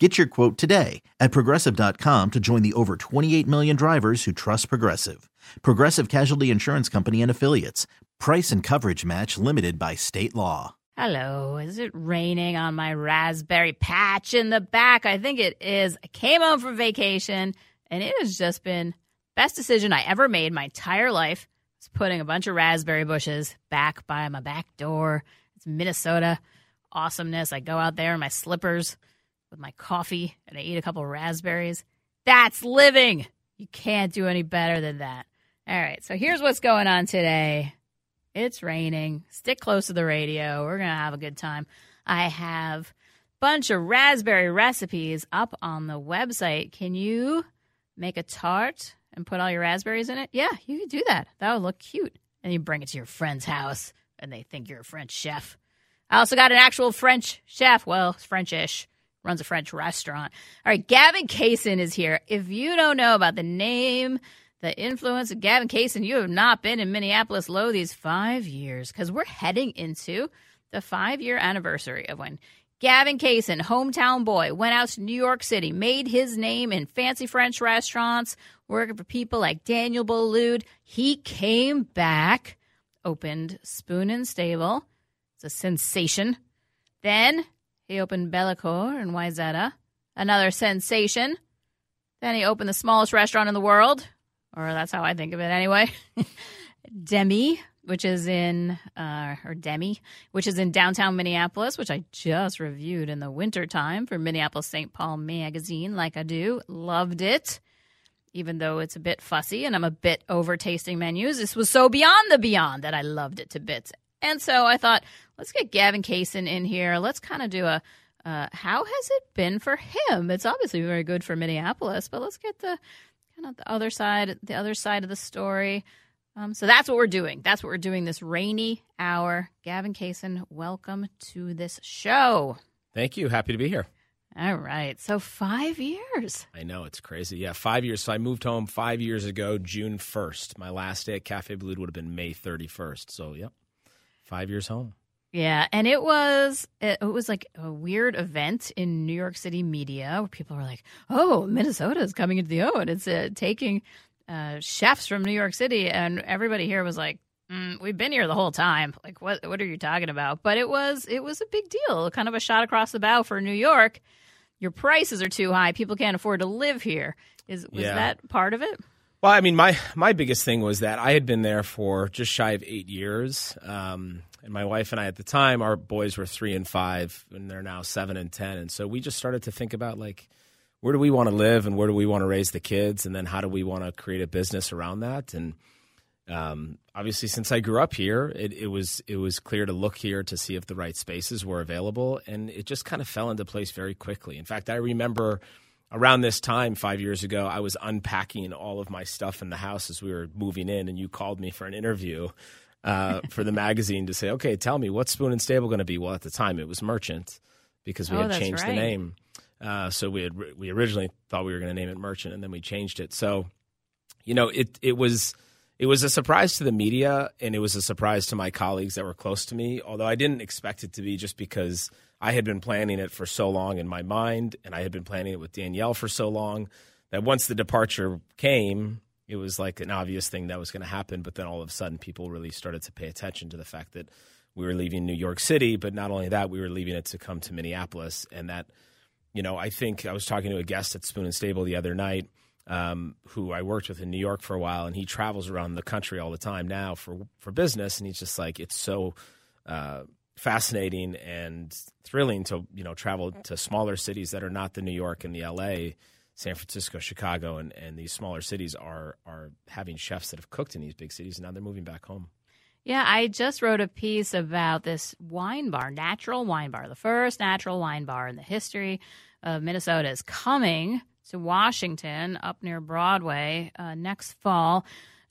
Get your quote today at progressive.com to join the over 28 million drivers who trust Progressive. Progressive Casualty Insurance Company and Affiliates. Price and coverage match limited by state law. Hello, is it raining on my raspberry patch in the back? I think it is. I came home from vacation and it has just been best decision I ever made my entire life. It's putting a bunch of raspberry bushes back by my back door. It's Minnesota awesomeness. I go out there in my slippers with my coffee and I eat a couple raspberries. That's living. You can't do any better than that. All right, so here's what's going on today. It's raining. Stick close to the radio. We're going to have a good time. I have a bunch of raspberry recipes up on the website. Can you make a tart and put all your raspberries in it? Yeah, you could do that. That would look cute. And you bring it to your friend's house and they think you're a French chef. I also got an actual French chef. Well, Frenchish runs a French restaurant. All right, Gavin Kaysen is here. If you don't know about the name, the influence of Gavin Kaysen, you have not been in Minneapolis lo these five years because we're heading into the five year anniversary of when Gavin Kaysen, hometown boy, went out to New York City, made his name in fancy French restaurants, working for people like Daniel Boulud. He came back, opened Spoon and Stable. It's a sensation. Then he opened Bellecour in Wayzata, another sensation. Then he opened the smallest restaurant in the world, or that's how I think of it anyway. Demi, which is in, uh, or Demi, which is in downtown Minneapolis, which I just reviewed in the wintertime for Minneapolis St. Paul magazine, like I do. Loved it. Even though it's a bit fussy and I'm a bit over tasting menus, this was so beyond the beyond that I loved it to bits. And so I thought, let's get Gavin Kaysen in here. Let's kind of do a uh, how has it been for him? It's obviously very good for Minneapolis, but let's get the kind of the other side, the other side of the story. Um, so that's what we're doing. That's what we're doing this rainy hour. Gavin Kaysen, welcome to this show. Thank you. Happy to be here. All right. So five years. I know it's crazy. Yeah, five years. So I moved home five years ago, June first. My last day at Cafe Boulud would have been May thirty first. So yep, five years home. Yeah, and it was it, was like a weird event in New York City media where people were like, "Oh, Minnesota is coming into the O, and it's uh, taking uh, chefs from New York City," and everybody here was like, mm, "We've been here the whole time. Like, what what are you talking about?" But it was it was a big deal, kind of a shot across the bow for New York. Your prices are too high; people can't afford to live here. Is was Yeah. that part of it? Well, I mean, my my biggest thing was that I had been there for just shy of eight years, um, and my wife and I at the time, our boys were three and five, and they're now seven and ten, and so we just started to think about like, where do we want to live, and where do we want to raise the kids, and then how do we want to create a business around that, and um, obviously, since I grew up here, it, it was it was clear to look here to see if the right spaces were available, and it just kind of fell into place very quickly. In fact, I remember around this time five years ago, I was unpacking all of my stuff in the house as we were moving in, and you called me for an interview uh, for the magazine to say, "Okay, tell me what's Spoon and Stable going to be." Well, at the time, it was Merchant because we Oh, had changed right. the name. Uh, so we had we originally thought we were going to name it Merchant, and then we changed it. So, you know, it it was it was a surprise to the media, and it was a surprise to my colleagues that were close to me. Although I didn't expect it to be, just because I had been planning it for so long in my mind, and I had been planning it with Danielle for so long that once the departure came, it was like an obvious thing that was going to happen. But then all of a sudden, people really started to pay attention to the fact that we were leaving New York City, but not only that, we were leaving it to come to Minneapolis, and that you know, I think I was talking to a guest at Spoon and Stable the other night um, who I worked with in New York for a while, and he travels around the country all the time now for for business, and he's just like, it's so uh, fascinating and thrilling to you know travel to smaller cities that are not the New York and the L.A. San Francisco, Chicago, and, and these smaller cities are are having chefs that have cooked in these big cities, and now they're moving back home. Yeah, I just wrote a piece about this wine bar, natural wine bar, the first natural wine bar in the history of Minnesota is coming to Washington up near Broadway uh, next fall.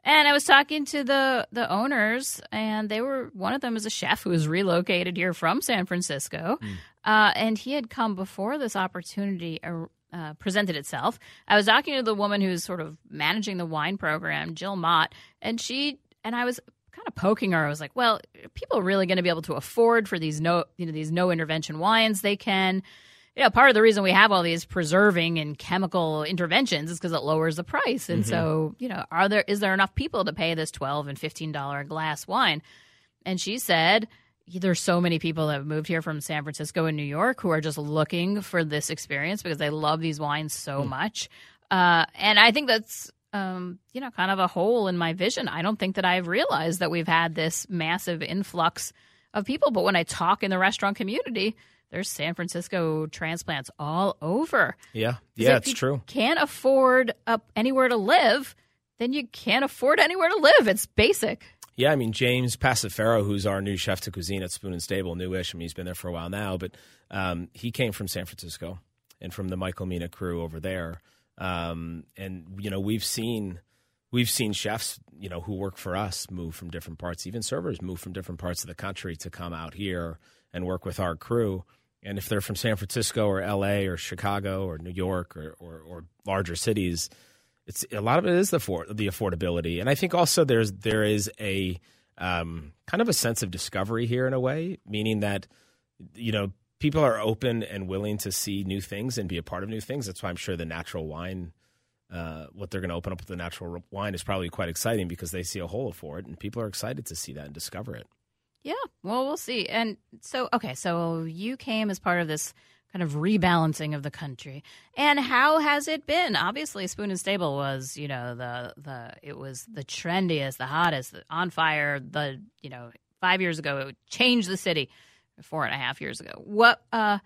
And I was talking to the the owners, and they were one of them is a chef who was relocated here from San Francisco, Hmm. uh, and he had come before this opportunity uh, uh, presented itself. I was talking to the woman who's sort of managing the wine program, Jill Mott, and she and I was kind of poking her. I was like, "Well, people are people really going to be able to afford for these no you know these no intervention wines? They can." You know, part of the reason we have all these preserving and chemical interventions is because it lowers the price. And so, you know, are there is there enough people to pay this twelve and fifteen dollar glass wine? And she said, there's so many people that have moved here from San Francisco and New York who are just looking for this experience because they love these wines so much. Uh, and I think that's um, you know, kind of a hole in my vision. I don't think that I've realized that we've had this massive influx of people. But when I talk in the restaurant community, there's San Francisco transplants all over. Yeah, yeah, if it's you true. Can't afford uh, anywhere to live, then you can't afford anywhere to live. It's basic. Yeah, I mean James Passifero, who's our new chef de cuisine at Spoon and Stable, newish. I mean he's been there for a while now, but um, he came from San Francisco and from the Michael Mina crew over there. Um, and you know we've seen we've seen chefs you know who work for us move from different parts, even servers move from different parts of the country to come out here and work with our crew. And if they're from San Francisco or L.A. or Chicago or New York or, or, or larger cities, it's a lot of it is the for, the affordability, and I think also there's there is a um, kind of a sense of discovery here in a way, meaning that you know people are open and willing to see new things and be a part of new things. That's why I'm sure the natural wine, uh, what they're going to open up with the natural wine, is probably quite exciting because they see a hole for it, and people are excited to see that and discover it. Yeah, well, we'll see. And so, okay, so you came as part of this kind of rebalancing of the country. And how has it been? Obviously, Spoon and Stable was, you know, the the it was the trendiest, the hottest, the on fire. The you know, five years ago, it changed the city. Four and a half years ago, what uh,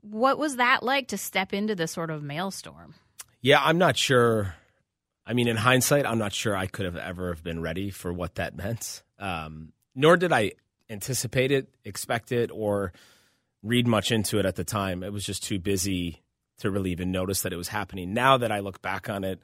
what was that like to step into this sort of maelstrom? Yeah, I'm not sure. I mean, in hindsight, I'm not sure I could have ever have been ready for what that meant. Um, nor did I anticipate it, expect it, or read much into it at the time. It was just too busy to really even notice that it was happening. Now that I look back on it,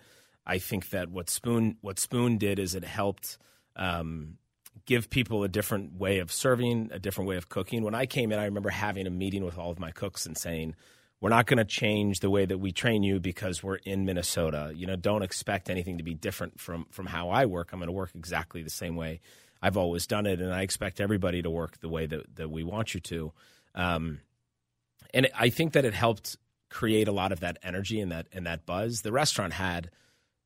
I think that what Spoon what Spoon did is it helped um, give people a different way of serving, a different way of cooking. When I came in, I remember having a meeting with all of my cooks and saying, "We're not going to change the way that we train you because we're in Minnesota. You know, don't expect anything to be different from from how I work. I'm going to work exactly the same way I've always done it, and I expect everybody to work the way that that we want you to." Um, and I think that it helped create a lot of that energy and that and that buzz. The restaurant had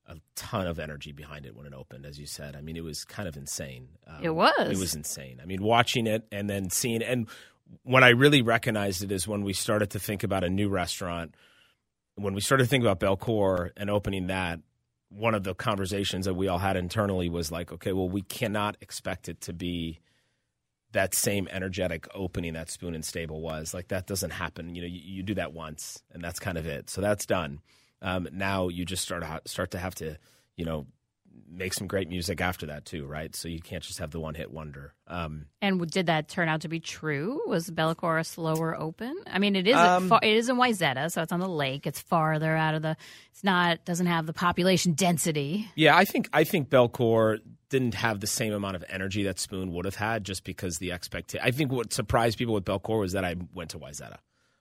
a ton of energy behind it when it opened, as you said. I mean, it was kind of insane. Um, It was. It was insane. I mean, watching it and then seeing and when I really recognized it is when we started to think about a new restaurant. When we started to think about Bellecour and opening that, one of the conversations that we all had internally was like, okay, well, we cannot expect it to be that same energetic opening that Spoon and Stable was. Like that doesn't happen. You know, you, you do that once, and that's kind of it. So that's done. Um, now you just start start to have to, you know, make some great music after that too, right? So you can't just have the one hit wonder. Um, And did that turn out to be true? Was Bellecour a slower open? I mean, it is Um, far, it is in Wayzata, so it's on the lake. It's farther out of the. It's not doesn't have the population density. yeah, I think I think Bellecour didn't have the same amount of energy that Spoon would have had, just because the expectation. I think what surprised people with Bellecour was that I went to Wayzata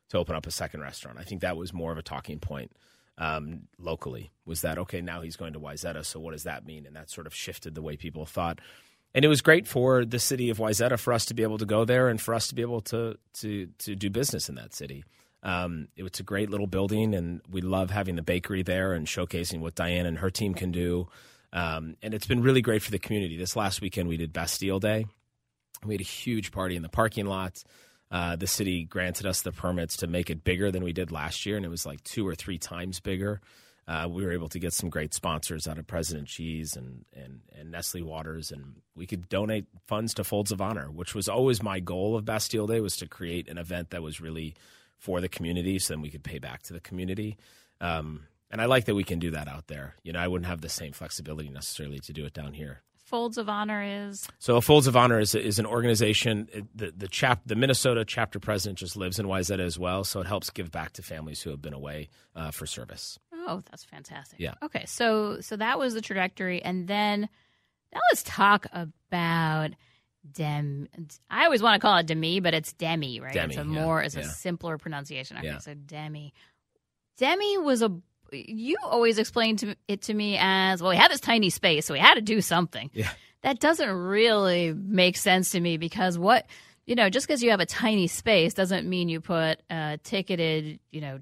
to open up a second restaurant. I think that was more of a talking point um, locally. Was that okay? Now he's going to Wayzata, so what does that mean? And that sort of shifted the way people thought. And it was great for the city of Wayzata for us to be able to go there and for us to be able to to to do business in that city. Um, it was a great little building, and we love having the bakery there and showcasing what Diane and her team can do. Um, and it's been really great for the community. This last weekend, we did Bastille Day. We had a huge party in the parking lot. Uh, the city granted us the permits to make it bigger than we did last year, and it was like two or three times bigger. Uh, we were able to get some great sponsors out of President Cheese and, and, and Nestle Waters, and we could donate funds to Folds of Honor, which was always my goal of Bastille Day, was to create an event that was really for the community, so then we could pay back to the community. Um, and I like that we can do that out there. You know, I wouldn't have the same flexibility necessarily to do it down here. Folds of Honor is So Folds of Honor is, is an organization. The the chap the Minnesota chapter president just lives in Wayzata as well, so it helps give back to families who have been away uh, for service. oh, that's fantastic. Yeah. Okay, so so that was the trajectory, and then Now let's talk about dem. I always want to call it demi, but it's demi, right? Demi, it's a yeah, more, it's a simpler pronunciation. Okay, Yeah. so demi. Demi was a. You always explained to it to me as well. We had this tiny space, so we had to do something. Yeah. That doesn't really make sense to me because what you know, just because you have a tiny space doesn't mean you put a ticketed, you know,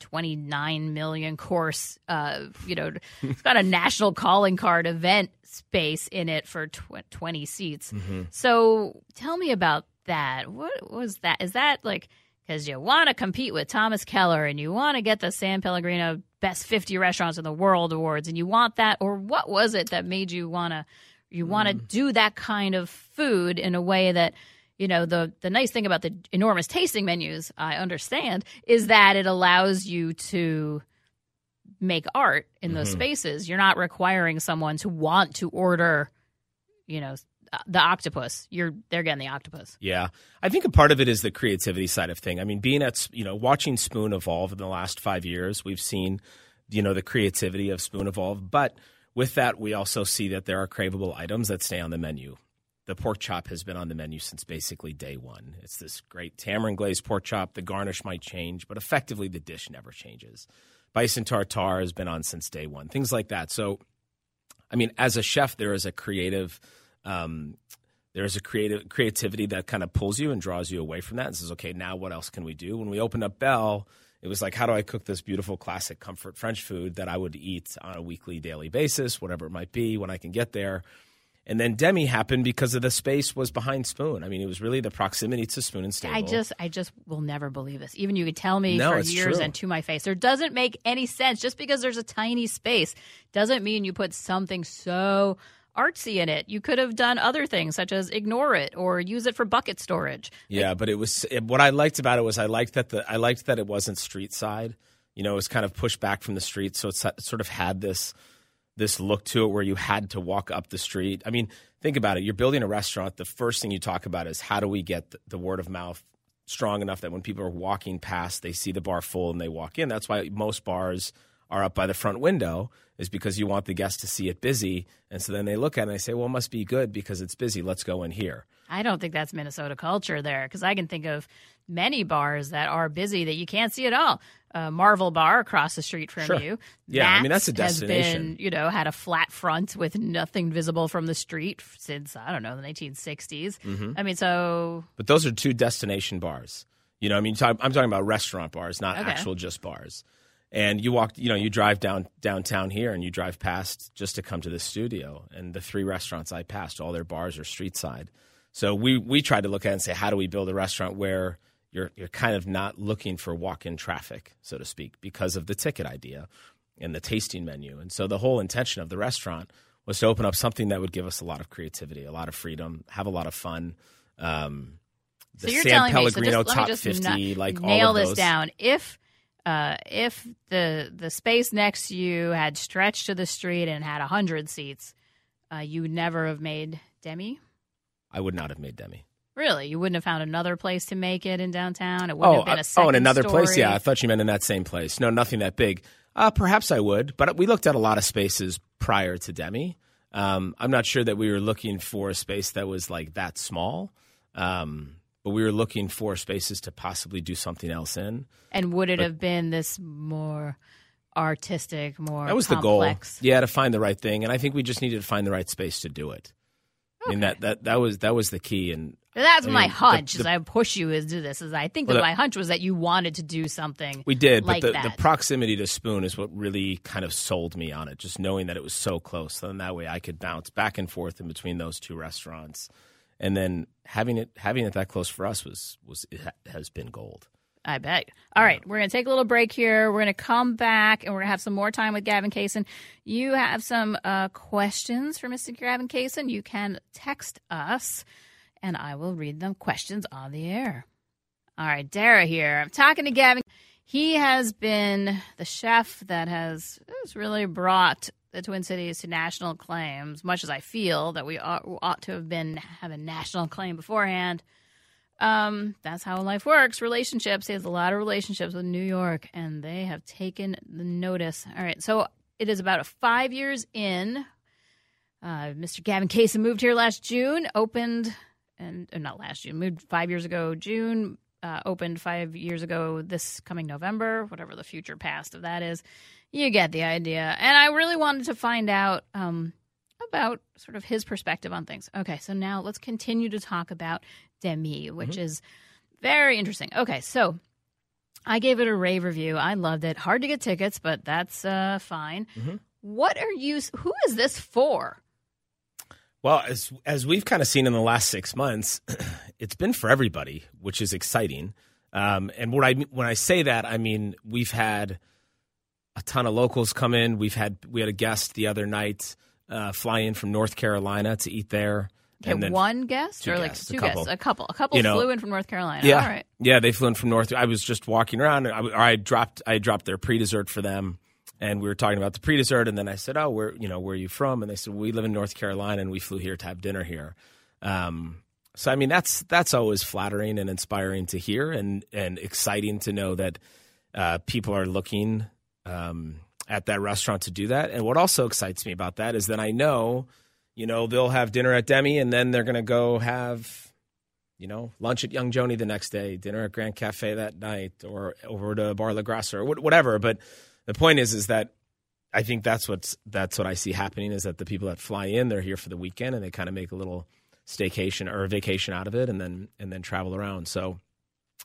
29 million course, uh, you know, it's got a national calling card event space in it for tw- 20 seats. So tell me about that. What was that? Is that like because you want to compete with Thomas Keller and you want to get the San Pellegrino Best 50 Restaurants in the World awards and you want that? Or what was it that made you want to? You want to mm. do that kind of food in a way that you know the the nice thing about the enormous tasting menus i understand is mm. that it allows you to make art in those mm-hmm. spaces you're not requiring someone to want to order you know the octopus you're they're getting the octopus Yeah, I think a part of it is the creativity side of thing. I mean, being at you know watching Spoon evolve in the last five years, we've seen you know the creativity of Spoon evolve, but with that, we also see that there are craveable items that stay on the menu. The pork chop has been on the menu since basically day one. It's this great tamarind glazed pork chop. The garnish might change, but effectively the dish never changes. Bison tartare has been on since day one. Things like that. So, I mean, as a chef, there is a creative um, there's a creative creativity that kind of pulls you and draws you away from that and says, okay, now what else can we do? When we opened up Bell, it was like, how do I cook this beautiful classic comfort French food that I would eat on a weekly, daily basis, whatever it might be, when I can get there. And then Demi happened because of the space was behind Spoon. I mean, it was really the proximity to Spoon and Stable. i just i just will never believe this even you could tell me No, for years true. and to my face there doesn't make any sense just because there's a tiny space doesn't mean you put something so artsy in it you could have done other things such as ignore it or use it for bucket storage Yeah, but it was it, what I liked about it was I liked that the I liked that it wasn't street side. You know, it was kind of pushed back from the street, so it sort of had this this look to it where you had to walk up the street. I mean, think about it. You're building a restaurant. The first thing you talk about is how do we get the, the word of mouth strong enough that when people are walking past, they see the bar full and they walk in. That's why most bars are up by the front window is because you want the guests to see it busy, and so then they look at it and they say, "Well, it must be good because it's busy. Let's go in here." I don't think that's Minnesota culture there because I can think of many bars that are busy that you can't see at all. Uh, Marvel Bar across the street from Sure. you. Yeah, I mean, that's a destination. Has been, you know, had a flat front with nothing visible from the street since I don't know the 1960s. Mm-hmm. I mean, so But those are two destination bars. You know, I mean, I'm talking about restaurant bars, not Okay. actual just bars. And you walk, you know, you drive down downtown here, and you drive past just to come to the studio. And the three restaurants I passed, all their bars are street side. So we we tried to look at it and say, how do we build a restaurant where you're you're kind of not looking for walk-in traffic, so to speak, because of the ticket idea and the tasting menu. And so the whole intention of the restaurant was to open up something that would give us a lot of creativity, a lot of freedom, have a lot of fun. Um, the so you're San telling Pellegrino me. So just, let top me just 50, na- like nail all of this those. down. If uh, if the the space next to you had stretched to the street and had hundred seats, uh, you would never have made Demi. I would not have made Demi. Really, you wouldn't have found another place to make it in downtown. It wouldn't Oh, have been uh, a second oh, in another place? Yeah, I thought you meant in that same place. No, nothing that big. Uh, perhaps I would, but we looked at a lot of spaces prior to Demi. Um, I'm not sure that we were looking for a space that was like that small, um, but we were looking for spaces to possibly do something else in. And would it have been this more artistic, more That was complex? the goal. Yeah, to find the right thing, and I think we just needed to find the right space to do it. I mean that, that that was that was the key, and That's I my mean, the- hunch. the- as I push you into this, is I think Well, that the- my hunch was that you wanted to do something. We did, like but the, that. the proximity to Spoon is what really kind of sold me on it. Just knowing that it was so close, then that way I could bounce back and forth in between those two restaurants, and then having it having it that close for us was was it ha- has been gold. I bet. All right, we're going to take a little break here. We're going to come back and we're going to have some more time with Gavin Kaysen. You have some uh, questions for Mr. Gavin Kaysen. You can text us and I will read them questions on the air. All right, Dara here. I'm talking to Gavin. He has been the chef that has, has really brought the Twin Cities to national acclaim, as much as I feel that we ought, ought to have been having a national claim beforehand um, that's how life works. Relationships. He has a lot of relationships with New York, and they have taken the notice. All right, so it is about five years in. Uh, Mr. Gavin Kaysen moved here last June, opened, and not last June, moved five years ago, June, uh, opened five years ago this coming November, whatever the future past of that is. You get the idea. And I really wanted to find out um, about sort of his perspective on things. Okay, so now let's continue to talk about Demi, which mm-hmm. is very interesting. Okay, so I gave it a rave review. I loved it. Hard to get tickets, but that's uh, fine. Mm-hmm. What are you? Who is this for? Well, as as we've kind of seen in the last six months, it's been for everybody, which is exciting. Um, and what I when I say that, I mean we've had a ton of locals come in. We've had we had a guest the other night uh, fly in from North Carolina to eat there. Okay, one guest or guests, like two a guests, a couple, a couple you know, flew in from North Carolina. Yeah, All right. yeah, they flew in from North. I was just walking around, and I, I dropped, I dropped their pre dessert for them, and we were talking about the pre dessert, and then I said, "Oh, where, you know, where are you from?" And they said, "We live in North Carolina, and we flew here to have dinner here." Um, so, I mean, that's that's always flattering and inspiring to hear, and and exciting to know that uh, people are looking um, at that restaurant to do that. And what also excites me about that is that I know you know, they'll have dinner at Demi and then they're going to go have, you know, lunch at Young Joni the next day, dinner at Grand Cafe that night, or over to Bar La Grassa or whatever. But the point is, is that I think that's what's that's what I see happening is that the people that fly in, they're here for the weekend and they kind of make a little staycation or a vacation out of it, and then and then travel around. So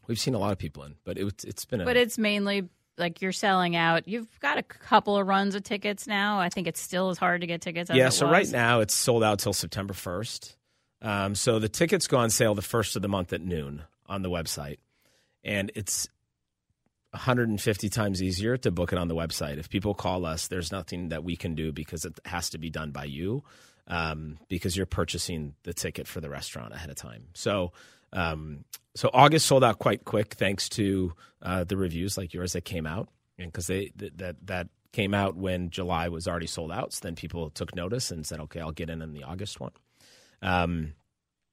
we've seen a lot of people in, but it, it's been. A, but it's mainly like you're selling out. You've got a couple of runs of tickets now. I think it's still as hard to get tickets. yeah, so was. right now it's sold out till September 1st. Um, so the tickets go on sale the first of the month at noon on the website, and it's 150 times easier to book it on the website. If people call us, there's nothing that we can do because it has to be done by you um, because you're purchasing the ticket for the restaurant ahead of time. So um, so August sold out quite quick thanks to uh, the reviews like yours that came out, and because they th- that that came out when July was already sold out. So then people took notice and said, "Okay, I'll get in in the August one." Um,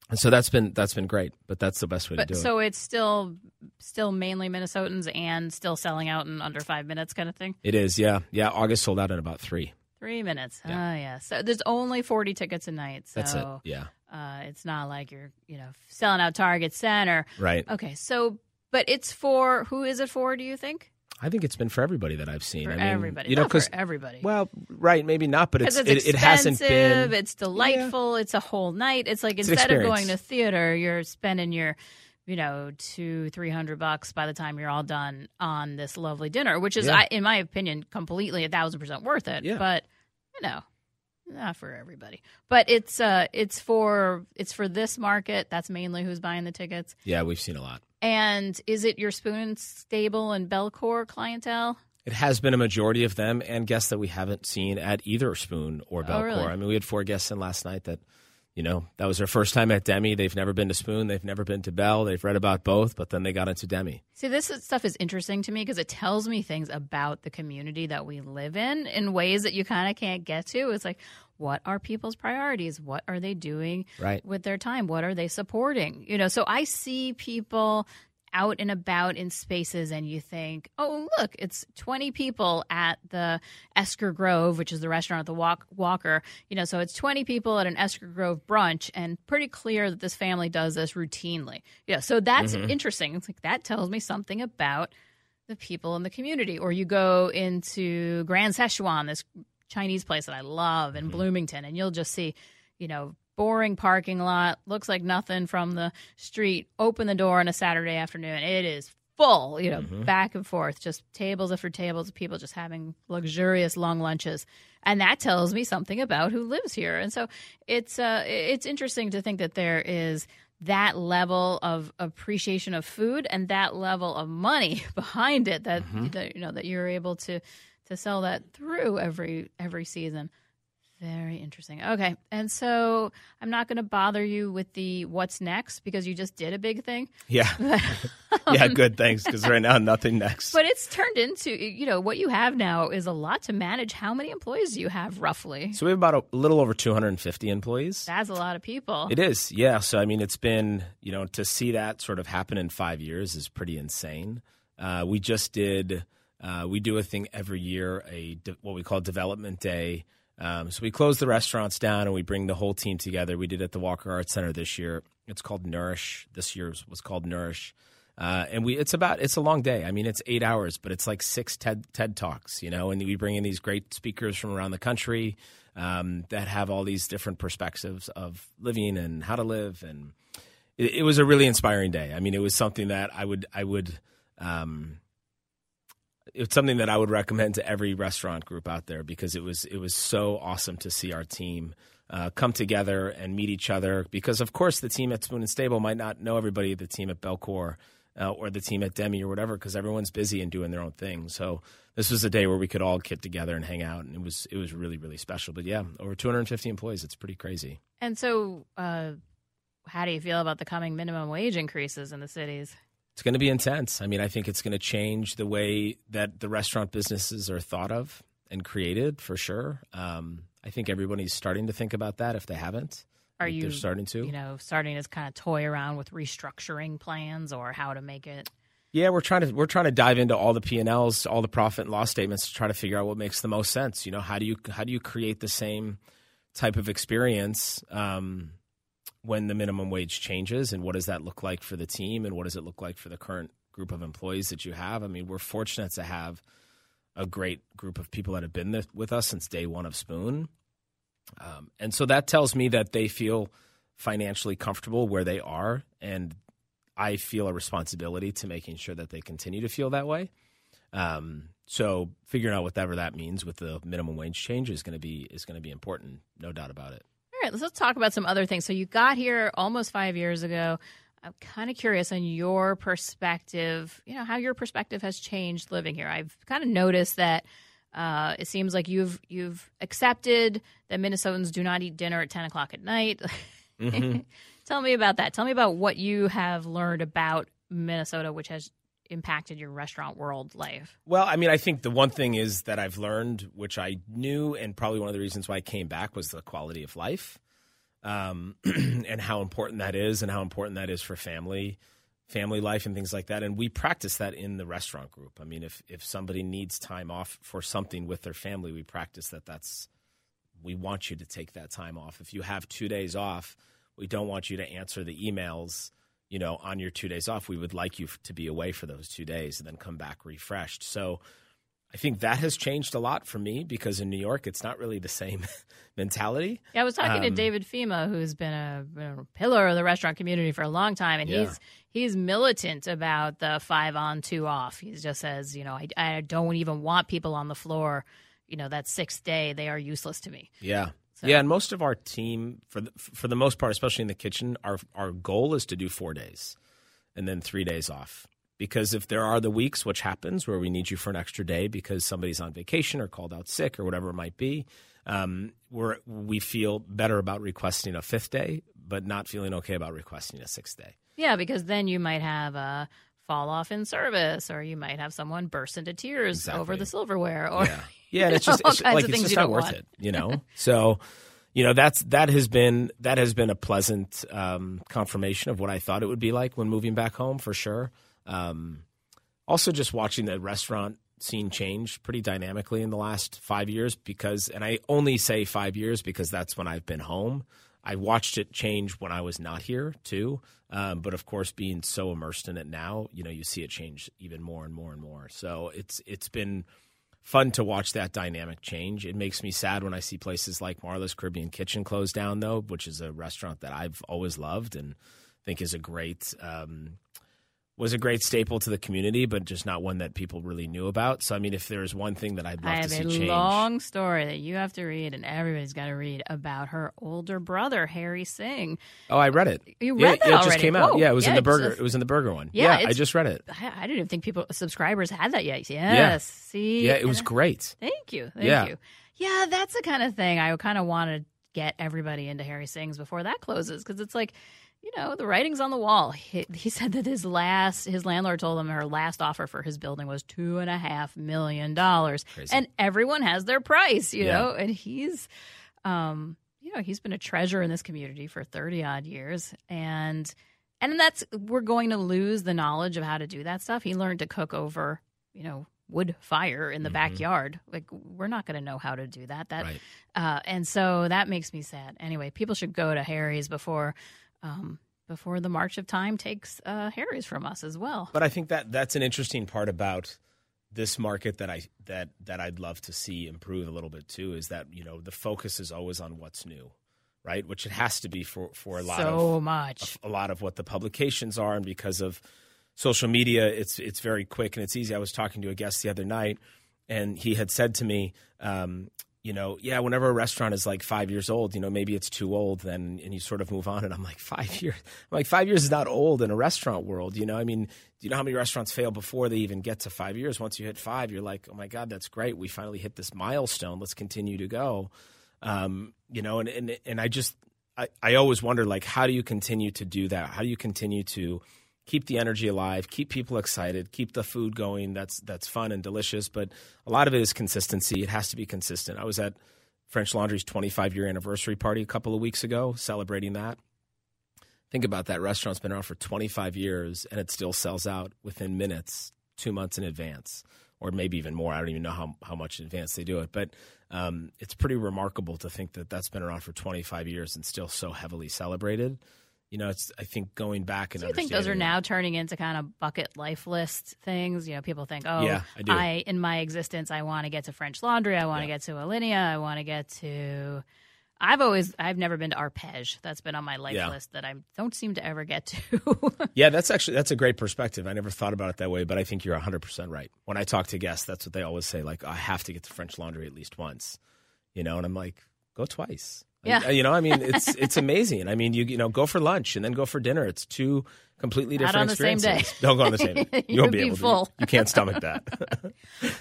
and so that's been that's been great, but that's the best way but, to do so it. So it's still still mainly Minnesotans and still selling out in under five minutes, kind of thing. It is, yeah, yeah. August sold out in about three. Three minutes. Yeah. Oh yeah. So there's only forty tickets a night. So that's it. Yeah. Uh, it's not like you're, you know, selling out Target Center. Right. Okay. So, but it's for who is it for? Do you think? I think it's been for everybody that I've seen. For I mean, everybody, you know, because everybody. Well, right, maybe not, but it's, it's it, it, hasn't been. It's delightful. Yeah. It's a whole night. It's like it's instead of going to theater, you're spending your, you know, two three hundred bucks by the time you're all done on this lovely dinner, which is, yeah. I, in my opinion, completely a thousand percent worth it. Yeah. But you know, not for everybody, but it's uh, it's for it's for this market. That's mainly who's buying the tickets. Yeah, we've seen a lot. And is it your Spoon Stable and Bellecour clientele? It has been a majority of them and guests that we haven't seen at either Spoon or Bellecour. Oh, really? I mean, we had four guests in last night that you know, that was their first time at Demi. They've never been to Spoon. They've never been to Bell. They've read about both, but then they got into Demi. See, this stuff is interesting to me because it tells me things about the community that we live in in ways that you kind of can't get to. It's like, what are people's priorities? What are they doing right. with their time? What are they supporting? You know, so I see people out and about in spaces and you think, oh, look, it's 20 people at the Esker Grove, which is the restaurant at the Walk- Walker. You know, so it's 20 people at an Esker Grove brunch and pretty clear that this family does this routinely. Yeah, so that's mm-hmm. interesting. It's like that tells me something about the people in the community. Or you go into Grand Szechuan, this Chinese place that I love in mm-hmm. Bloomington, and you'll just see, you know, boring parking lot, looks like nothing from the street. Open the door on a Saturday afternoon. It is full, you know, mm-hmm. back and forth, just tables after tables of people just having luxurious long lunches. And that tells me something about who lives here. And so it's uh it's interesting to think that there is that level of appreciation of food and that level of money behind it that, mm-hmm. that you know that you're able to to sell that through every every season. Very interesting. Okay. And so I'm not going to bother you with the what's next because you just did a big thing. Yeah. yeah, good. Thanks. Because right now, nothing next. But it's turned into, you know, what you have now is a lot to manage. How many employees do you have roughly? So we have about a little over 250 employees. That's a lot of people. It is. Yeah. So, I mean, it's been, you know, to see that sort of happen in five years is pretty insane. Uh, we just did, uh, we do a thing every year, a de- what we call Development Day Um, so we close the restaurants down and we bring the whole team together. We did it at the Walker Arts Center this year. It's called Nourish. This year was called Nourish. Uh, and we it's about it's a long day. I mean, it's eight hours, but it's like six TED TED talks, you know. And we bring in these great speakers from around the country um, that have all these different perspectives of living and how to live. And it, it, was a really inspiring day. I mean, it was something that I would I would um, it's something that I would recommend to every restaurant group out there because it was it was so awesome to see our team uh, come together and meet each other. Because of course the team at Spoon and Stable might not know everybody, the team at Bellecour uh, or the team at Demi or whatever, because everyone's busy and doing their own thing. So this was a day where we could all get together and hang out, and it was it was really really special. But yeah, over 250 employees, it's pretty crazy. And so, uh, how do you feel about the coming minimum wage increases in the cities? It's going to be intense. I mean, I think it's going to change the way that the restaurant businesses are thought of and created for sure. Um, I think everybody's starting to think about that if they haven't. Are you they're starting to? You know, starting to kind of toy around with restructuring plans or how to make it. Yeah, we're trying to we're trying to dive into all the P and Ls, all the profit and loss statements to try to figure out what makes the most sense. You know, how do you how do you create the same type of experience um, when the minimum wage changes and what does that look like for the team and what does it look like for the current group of employees that you have? I mean we're fortunate to have a great group of people that have been with us since day one of spoon. Um, and so that tells me that they feel financially comfortable where they are and i feel a responsibility to making sure that they continue to feel that way. Um, so figuring out whatever that means with the minimum wage change is going to be is going to be important no doubt about it right, let's talk about some other things. So you got here almost five years ago. I'm kind of curious on your perspective, you know, how your perspective has changed living here. I've kind of noticed that uh, it seems like you've you've accepted that Minnesotans do not eat dinner at 10 o'clock at night. Mm-hmm. Tell me about that. Tell me about what you have learned about Minnesota, which has impacted your restaurant world life? Well, I mean, I think the one thing is that I've learned, which I knew, and probably one of the reasons why I came back was the quality of life, um, and how important that is, and how important that is for family, family life, and things like that. And we practice that in the restaurant group. I mean, if if somebody needs time off for something with their family, we practice that. That's we want you to take that time off. If you have two days off, we don't want you to answer the emails you know, on your two days off, we would like you to be away for those two days and then come back refreshed. So I think that has changed a lot for me because in New York, it's not really the same mentality. Yeah, I was talking um, to David Fhima, who's been a, a, pillar of the restaurant community for a long time, and yeah. he's he's militant about the five on, two off. He just says, you know, I, I don't even want people on the floor. You know, that sixth day, they are useless to me. Yeah. So. Yeah, and most of our team, for the, for the most part, especially in the kitchen, our our goal is to do four days, and then three days off. Because if there are the weeks, which happens, where we need you for an extra day because somebody's on vacation or called out sick or whatever it might be, um, we we feel better about requesting a fifth day, but not feeling okay about requesting a sixth day. Yeah, because then you might have a fall off in service, or you might have someone burst into tears exactly. over the silverware, or yeah. Yeah, it's just it's, like it's just not worth want. it, you know. so, you know, that's that has been that has been a pleasant um, confirmation of what I thought it would be like when moving back home for sure. Um, also, just watching the restaurant scene change pretty dynamically in the last five years because, and I only say five years because that's when I've been home. I watched it change when I was not here too. Um, but of course, being so immersed in it now, you know, you see it change even more and more and more. So it's it's been fun to watch that dynamic change. It makes me sad when I see places like Marla's Caribbean Kitchen close down, though, which is a restaurant that I've always loved and think is a great um, was a great staple to the community, but just not one that people really knew about. So, I mean, if there's one thing that I'd love to see change, I have a long story that you have to read, and everybody's got to read about her older brother, Harry Singh. Oh, I read it. You read yeah, that It just came out. Whoa. Yeah, it was yeah, in the burger. It was in the burger one. Yeah, yeah I just read it. I, I, didn't even think people subscribers had that yet. Yes. Yeah. See. Yeah, it was great. Thank you. Thank yeah. you. Yeah, that's the kind of thing I kind of want to get everybody into Harry Singh's before that closes because it's like you know, the writing's on the wall. He, he, said that his last, his landlord told him her last offer for his building was two and a half million dollars, and everyone has their price, you yeah. know. And he's, um, you know, he's been a treasure in this community for thirty odd years, and and that's we're going to lose the knowledge of how to do that stuff. He learned to cook over, you know, wood fire in the Mhm. backyard. Like we're not going to know how to do that. That Right. uh, and so that makes me sad. Anyway, people should go to Harry's before um, before the march of time takes uh, Harry's from us as well. But I think that that's an interesting part about this market that I that that I'd love to see improve a little bit too is that you know the focus is always on what's new, right? Which it has to be for for a lot so of much. a lot of what the publications are, and because of social media, it's it's very quick and it's easy. I was talking to a guest the other night, and he had said to me, um, you know, yeah, whenever a restaurant is like five years old, you know, maybe it's too old, then and you sort of move on. And I'm like, five years, I'm like five years is not old in a restaurant world, you know. I mean, do you know how many restaurants fail before they even get to five years? Once you hit five, you're like, oh my god, that's great. We finally hit this milestone. Let's continue to go. Um, you know, and and and I just I, I always wonder like how do you continue to do that? How do you continue to keep the energy alive, keep people excited, keep the food going that's that's fun and delicious, but a lot of it is consistency. It has to be consistent. I was at French Laundry's 25 year anniversary party a couple of weeks ago celebrating that. Think about that restaurant's been around for 25 years and it still sells out within minutes, 2 months in advance or maybe even more. I don't even know how how much in advance they do it, but um, it's pretty remarkable to think that that's been around for 25 years and still so heavily celebrated. You know, it's I think going back and Do you think those are now turning into kind of bucket life list things? You know, people think, oh, Yeah, I do. in my existence, I want to get to French Laundry, I want to Yeah. get to Alinea, I want to get to. I've always, I've never been to Arpege. That's been on my life Yeah. list that I don't seem to ever get to. Yeah, that's actually that's a great perspective. I never thought about it that way, but I think you're 100% right. When I talk to guests, that's what they always say like I have to get to French Laundry at least once. You know, and I'm like, go twice. Yeah. You know, I mean, it's it's amazing. I mean, you you know, go for lunch and then go for dinner. It's two completely Not different on the same day. Don't go on the same day. You You'll won't be, be able full. to. You can't stomach that.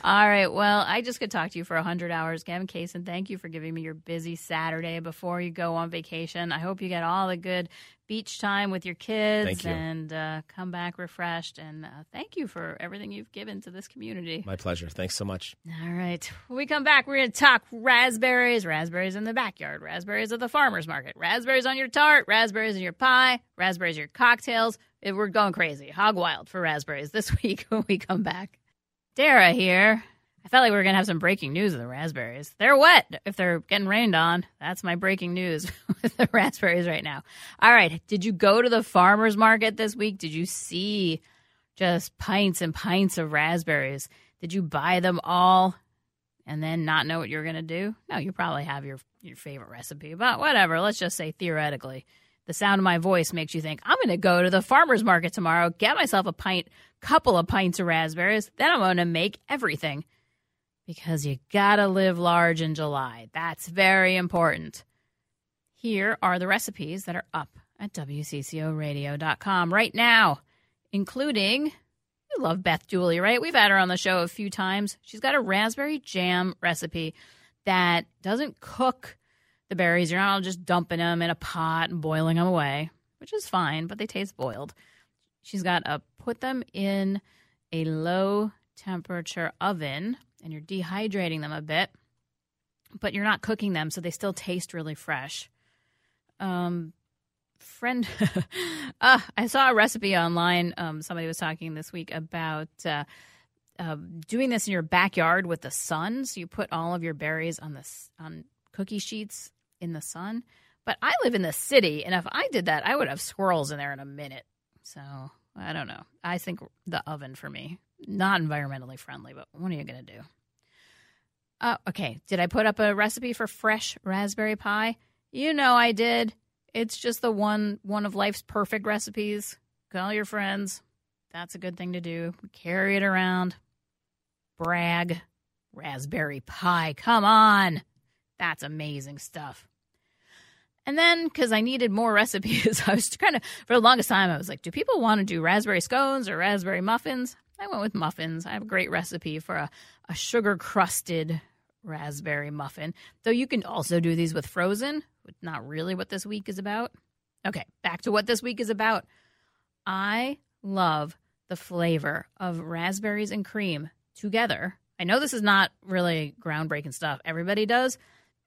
All right. Well, I just could talk to you for 100 hours. Gavin Kaysen, thank you for giving me your busy Saturday before you go on vacation. I hope you get all the good beach time with your kids you. and uh, come back refreshed. And uh, thank you for everything you've given to this community. My pleasure. Thanks so much. All right. When we come back, we're going to talk raspberries, raspberries in the backyard, raspberries at the farmer's market, raspberries on your tart, raspberries in your pie, raspberries in your cocktails. We're going crazy, hog wild for raspberries this week when we come back. Dara here. I felt like we were to have some breaking news of the raspberries. They're wet if they're getting rained on. That's my breaking news with the raspberries right now. All right. Did you go to the farmer's market this week? Did you see just pints and pints of raspberries? Did you buy them all and then not know what you're to do? No, you probably have your your favorite recipe, but whatever. Let's just say theoretically, the sound of my voice makes you think I'm going to go to the farmers market tomorrow, get myself a pint, couple of pints of raspberries, then I'm going to make everything because you got to live large in July. That's very important. Here are the recipes that are up at WCCORadio.com right now, including you love Beth Dooley, right? We've had her on the show a few times. She's got a raspberry jam recipe that doesn't cook the berries. You're not just dumping them in a pot and boiling them away, which is fine, but they taste boiled. She's got a put them in a low temperature oven and you're dehydrating them a bit, but you're not cooking them, so they still taste really fresh. Um, friend, uh, I saw a recipe online. Um, somebody was talking this week about uh, uh, doing this in your backyard with the sun. So you put all of your berries on the on cookie sheets in the sun. But I live in the city, and if I did that, I would have squirrels in there in a minute. So I don't know. I think the oven for me, not environmentally friendly, but what are you going to do? Uh, okay, did I put up a recipe for fresh raspberry pie? You know I did. It's just the one one of life's perfect recipes. Call your friends. That's a good thing to do. Carry it around. Brag. Raspberry pie. Come on. That's amazing stuff. And then, because I needed more recipes, I was kind of, for the longest time, I was like, do people want to do raspberry scones or raspberry muffins? I went with muffins. I have a great recipe for a, a sugar crusted raspberry muffin. Though you can also do these with frozen, but not really what this week is about. Okay, back to what this week is about. I love the flavor of raspberries and cream together. I know this is not really groundbreaking stuff. Everybody does,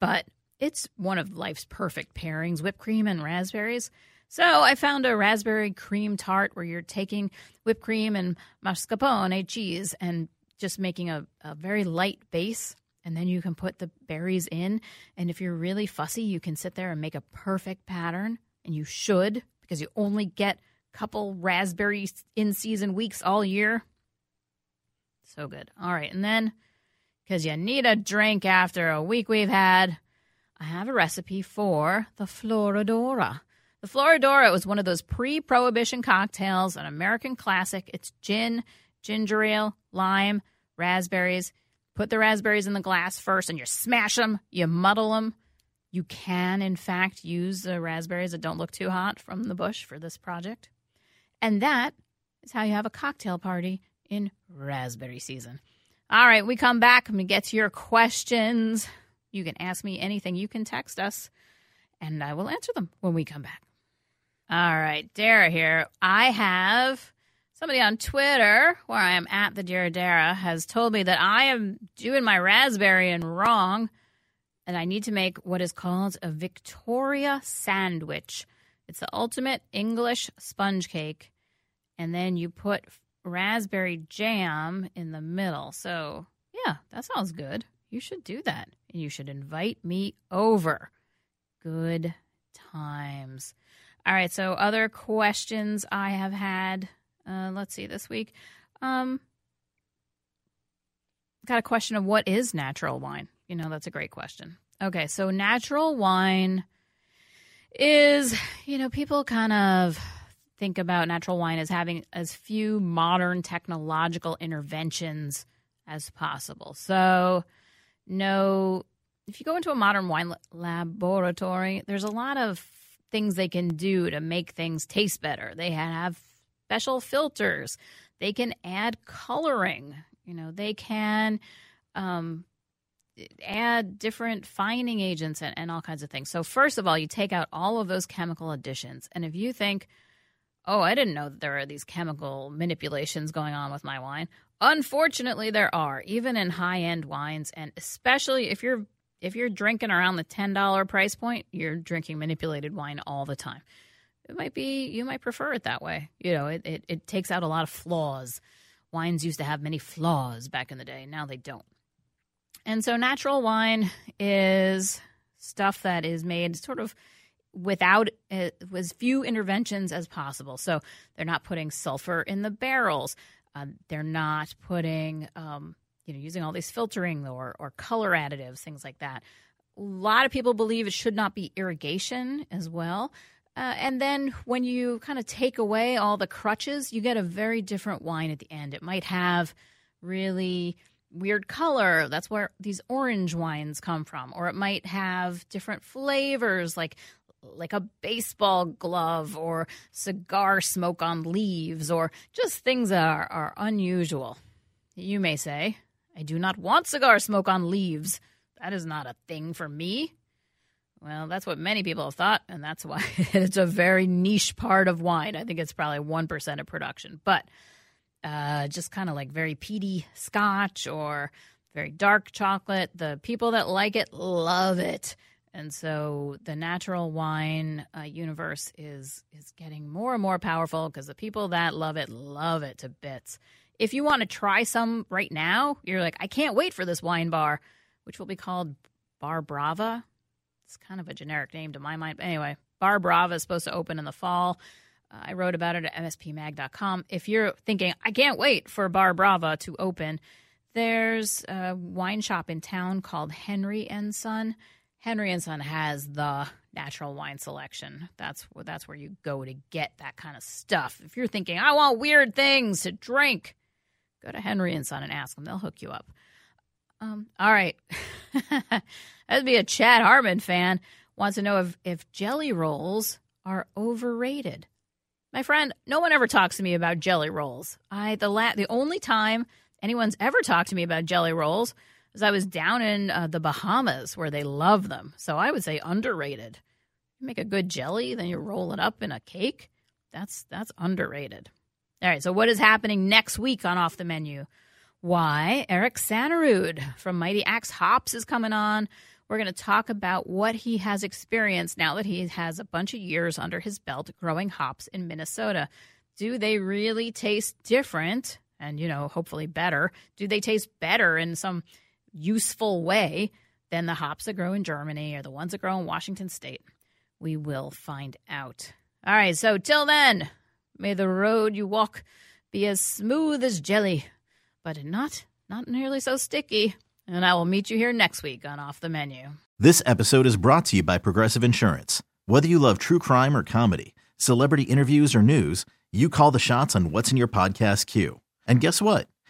but it's one of life's perfect pairings whipped cream and raspberries. So I found a raspberry cream tart where you're taking whipped cream and mascarpone eh, cheese and just making a, a very light base and then you can put the berries in. And if you're really fussy, you can sit there and make a perfect pattern. And you should because you only get a couple raspberry in season weeks all year. So good. All right. And then because you need a drink after a week we've had, I have a recipe for the Florodora. The Florodora was one of those pre prohibition cocktails, an American classic. It's gin, ginger ale, lime, raspberries. Put the raspberries in the glass first and you smash them, you muddle them. You can, in fact, use the raspberries that don't look too hot from the bush for this project. And that is how you have a cocktail party in raspberry season. All right, we come back. To get to your questions. You can ask me anything. You can text us, and I will answer them when we come back. All right, Dara here. I have somebody on Twitter, where I am at the Dear Dara, has told me that I am doing my raspberry and wrong, and I need to make what is called a Victoria sandwich. It's the ultimate English sponge cake, and then you put raspberry jam in the middle. So, yeah, that sounds good. You should do that. And you should invite me over. Good times. All right, so other questions I have had. Uh, let's see this week. Um, got a question of what is natural wine? You know, that's a great question. Okay, so natural wine is, you know, people kind of think about natural wine as having as few modern technological interventions as possible. So, no, if you go into a modern wine laboratory, there's a lot of things they can do to make things taste better. They have special filters. They can add coloring. You know, they can um, add different fining agents and, and all kinds of things. So, first of all, you take out all of those chemical additions. And if you think, oh, I didn't know that there are these chemical manipulations going on with my wine, unfortunately, there are, even in high end wines. And especially if you're if you're drinking around the $10 price point, you're drinking manipulated wine all the time. It might be, you might prefer it that way. You know, it, it, it takes out a lot of flaws. Wines used to have many flaws back in the day. Now they don't. And so natural wine is stuff that is made sort of without uh, as few interventions as possible. So they're not putting sulfur in the barrels. Uh, they're not putting um, you know, using all these filtering or, or color additives, things like that. A lot of people believe it should not be irrigation as well. Uh, and then when you kind of take away all the crutches, you get a very different wine at the end. It might have really weird color. That's where these orange wines come from. Or it might have different flavors like like a baseball glove or cigar smoke on leaves or just things that are, are unusual. You may say, I do not want cigar smoke on leaves. That is not a thing for me. Well, that's what many people have thought, and that's why it's a very niche part of wine. I think it's probably 1% of production. But uh, just kind of like very peaty scotch or very dark chocolate, the people that like it love it. And so the natural wine uh, universe is is getting more and more powerful because the people that love it love it to bits if you want to try some right now, you're like, I can't wait for this wine bar, which will be called Bar Brava. It's kind of a generic name to my mind. But anyway, Bar Brava is supposed to open in the fall. Uh, I wrote about it at mspmag.com. If you're thinking, I can't wait for Bar Brava to open, there's a wine shop in town called Henry and Son. Henry and Son has the natural wine selection. That's that's where you go to get that kind of stuff. If you're thinking, I want weird things to drink, Go to Henry and Son and ask them. They'll hook you up. Um, all right. That'd be a Chad Harmon fan. Wants to know if, if jelly rolls are overrated. My friend, no one ever talks to me about jelly rolls. I the la- the only time anyone's ever talked to me about jelly rolls is I was down in uh, the Bahamas where they love them. So I would say underrated. You make a good jelly, then you roll it up in a cake. That's that's underrated. All right, so what is happening next week on Off the Menu? Why, Eric Sannerud from Mighty Axe Hops is coming on. We're going to talk about what he has experienced now that he has a bunch of years under his belt growing hops in Minnesota. Do they really taste different and, you know, hopefully better? Do they taste better in some useful way than the hops that grow in Germany or the ones that grow in Washington state? We will find out. All right, so till then, may the road you walk be as smooth as jelly, but not not nearly so sticky. And I will meet you here next week on Off the Menu. This episode is brought to you by Progressive Insurance. Whether you love true crime or comedy, celebrity interviews or news, you call the shots on what's in your podcast queue. And guess what?